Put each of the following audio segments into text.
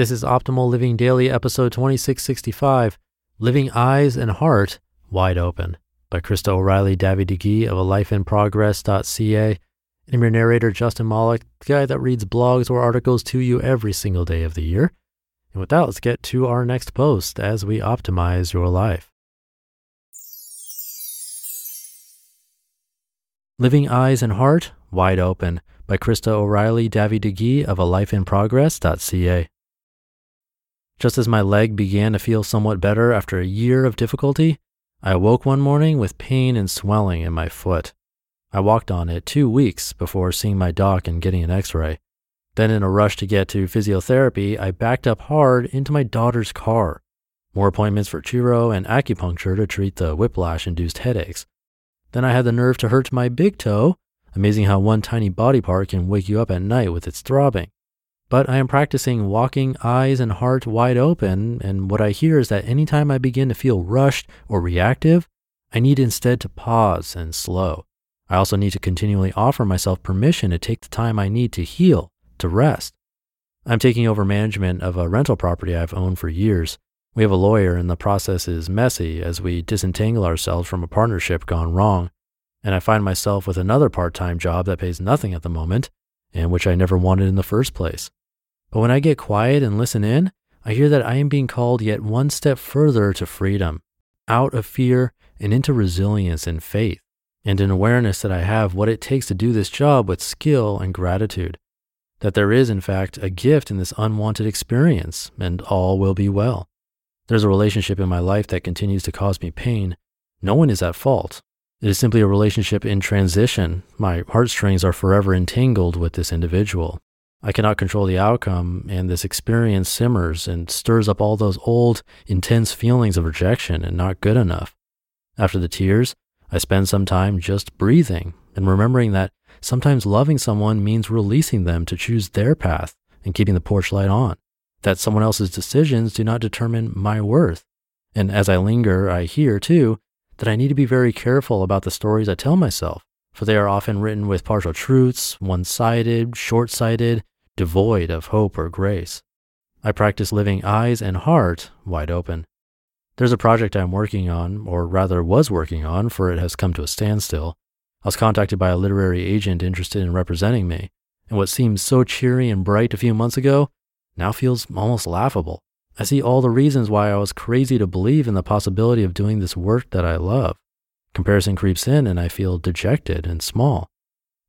This is Optimal Living Daily, episode 2665 Living Eyes and Heart Wide Open by Krista O'Reilly Davi Digui of a lifeinprogress.ca. And I'm your narrator, Justin Malik, the guy that reads blogs or articles to you every single day of the year. And with that, let's get to our next post as we optimize your life. Living Eyes and Heart Wide Open by Krista O'Reilly Davi Digui of a lifeinprogress.ca. Just as my leg began to feel somewhat better after a year of difficulty, I awoke one morning with pain and swelling in my foot. I walked on it two weeks before seeing my doc and getting an x ray. Then, in a rush to get to physiotherapy, I backed up hard into my daughter's car. More appointments for chiro and acupuncture to treat the whiplash induced headaches. Then I had the nerve to hurt my big toe. Amazing how one tiny body part can wake you up at night with its throbbing. But I am practicing walking eyes and heart wide open, and what I hear is that anytime I begin to feel rushed or reactive, I need instead to pause and slow. I also need to continually offer myself permission to take the time I need to heal, to rest. I'm taking over management of a rental property I've owned for years. We have a lawyer, and the process is messy as we disentangle ourselves from a partnership gone wrong. And I find myself with another part time job that pays nothing at the moment, and which I never wanted in the first place. But when I get quiet and listen in, I hear that I am being called yet one step further to freedom, out of fear and into resilience and faith, and an awareness that I have what it takes to do this job with skill and gratitude. That there is, in fact, a gift in this unwanted experience, and all will be well. There's a relationship in my life that continues to cause me pain. No one is at fault. It is simply a relationship in transition. My heartstrings are forever entangled with this individual. I cannot control the outcome, and this experience simmers and stirs up all those old, intense feelings of rejection and not good enough. After the tears, I spend some time just breathing and remembering that sometimes loving someone means releasing them to choose their path and keeping the porch light on, that someone else's decisions do not determine my worth. And as I linger, I hear too that I need to be very careful about the stories I tell myself, for they are often written with partial truths, one sided, short sighted, devoid of hope or grace. I practice living eyes and heart wide open. There's a project I'm working on, or rather was working on, for it has come to a standstill. I was contacted by a literary agent interested in representing me, and what seemed so cheery and bright a few months ago now feels almost laughable. I see all the reasons why I was crazy to believe in the possibility of doing this work that I love. Comparison creeps in, and I feel dejected and small.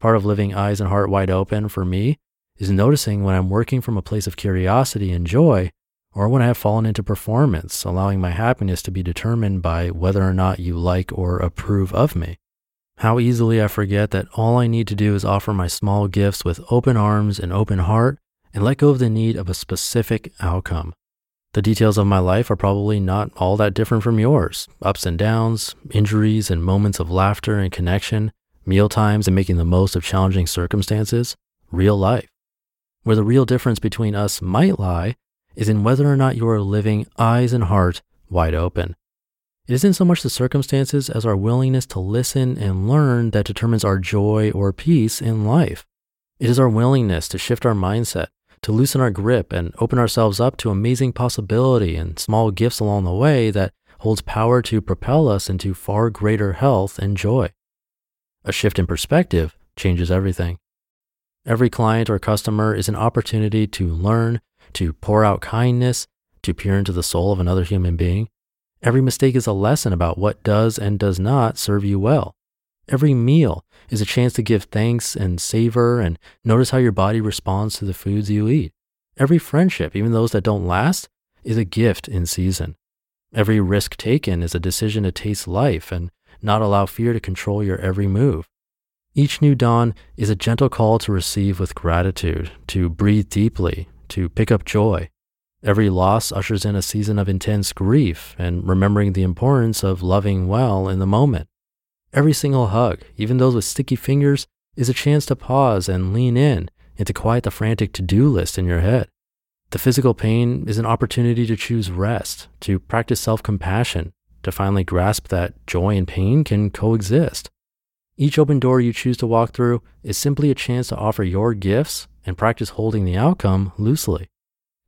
Part of living eyes and heart wide open for me is noticing when I'm working from a place of curiosity and joy, or when I have fallen into performance, allowing my happiness to be determined by whether or not you like or approve of me. How easily I forget that all I need to do is offer my small gifts with open arms and open heart and let go of the need of a specific outcome. The details of my life are probably not all that different from yours ups and downs, injuries and moments of laughter and connection, meal times and making the most of challenging circumstances, real life. Where the real difference between us might lie is in whether or not you are living eyes and heart wide open. It isn't so much the circumstances as our willingness to listen and learn that determines our joy or peace in life. It is our willingness to shift our mindset, to loosen our grip and open ourselves up to amazing possibility and small gifts along the way that holds power to propel us into far greater health and joy. A shift in perspective changes everything. Every client or customer is an opportunity to learn, to pour out kindness, to peer into the soul of another human being. Every mistake is a lesson about what does and does not serve you well. Every meal is a chance to give thanks and savor and notice how your body responds to the foods you eat. Every friendship, even those that don't last, is a gift in season. Every risk taken is a decision to taste life and not allow fear to control your every move. Each new dawn is a gentle call to receive with gratitude, to breathe deeply, to pick up joy, Every loss ushers in a season of intense grief and remembering the importance of loving well in the moment. Every single hug, even those with sticky fingers, is a chance to pause and lean in and to quiet the frantic to do list in your head. The physical pain is an opportunity to choose rest, to practice self compassion, to finally grasp that joy and pain can coexist. Each open door you choose to walk through is simply a chance to offer your gifts and practice holding the outcome loosely.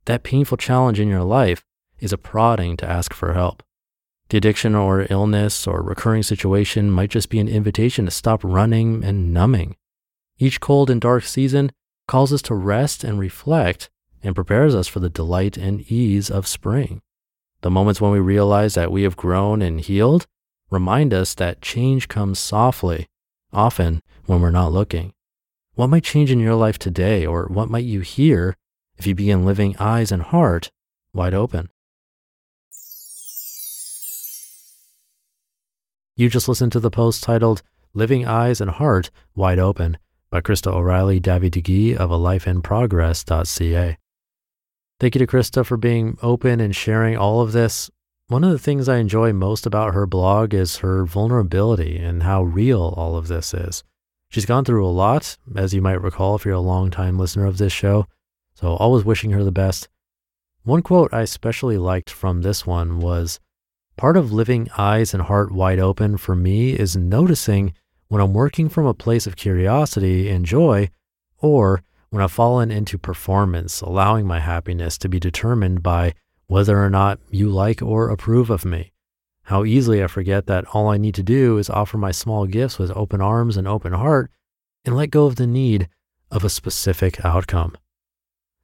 That painful challenge in your life is a prodding to ask for help. The addiction or illness or recurring situation might just be an invitation to stop running and numbing. Each cold and dark season calls us to rest and reflect and prepares us for the delight and ease of spring. The moments when we realize that we have grown and healed remind us that change comes softly, often when we're not looking. What might change in your life today, or what might you hear if you begin living eyes and heart wide open? You just listened to the post titled Living Eyes and Heart Wide Open by Krista O'Reilly Davi Digui of a lifeinprogress.ca. Thank you to Krista for being open and sharing all of this. One of the things I enjoy most about her blog is her vulnerability and how real all of this is. She's gone through a lot, as you might recall if you're a longtime listener of this show, so always wishing her the best. One quote I especially liked from this one was Part of living eyes and heart wide open for me is noticing when I'm working from a place of curiosity and joy, or when I've fallen into performance, allowing my happiness to be determined by whether or not you like or approve of me. How easily I forget that all I need to do is offer my small gifts with open arms and open heart and let go of the need of a specific outcome.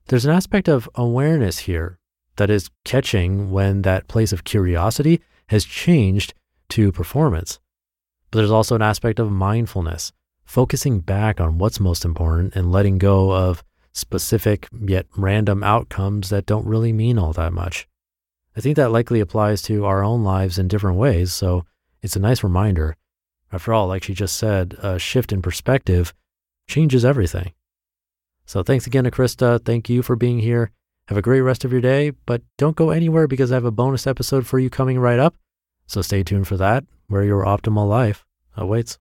There's an aspect of awareness here that is catching when that place of curiosity has changed to performance. But there's also an aspect of mindfulness focusing back on what's most important and letting go of specific yet random outcomes that don't really mean all that much. I think that likely applies to our own lives in different ways, so it's a nice reminder. After all, like she just said, a shift in perspective changes everything. So thanks again to Krista. Thank you for being here. Have a great rest of your day, but don't go anywhere because I have a bonus episode for you coming right up. So stay tuned for that, where your optimal life awaits.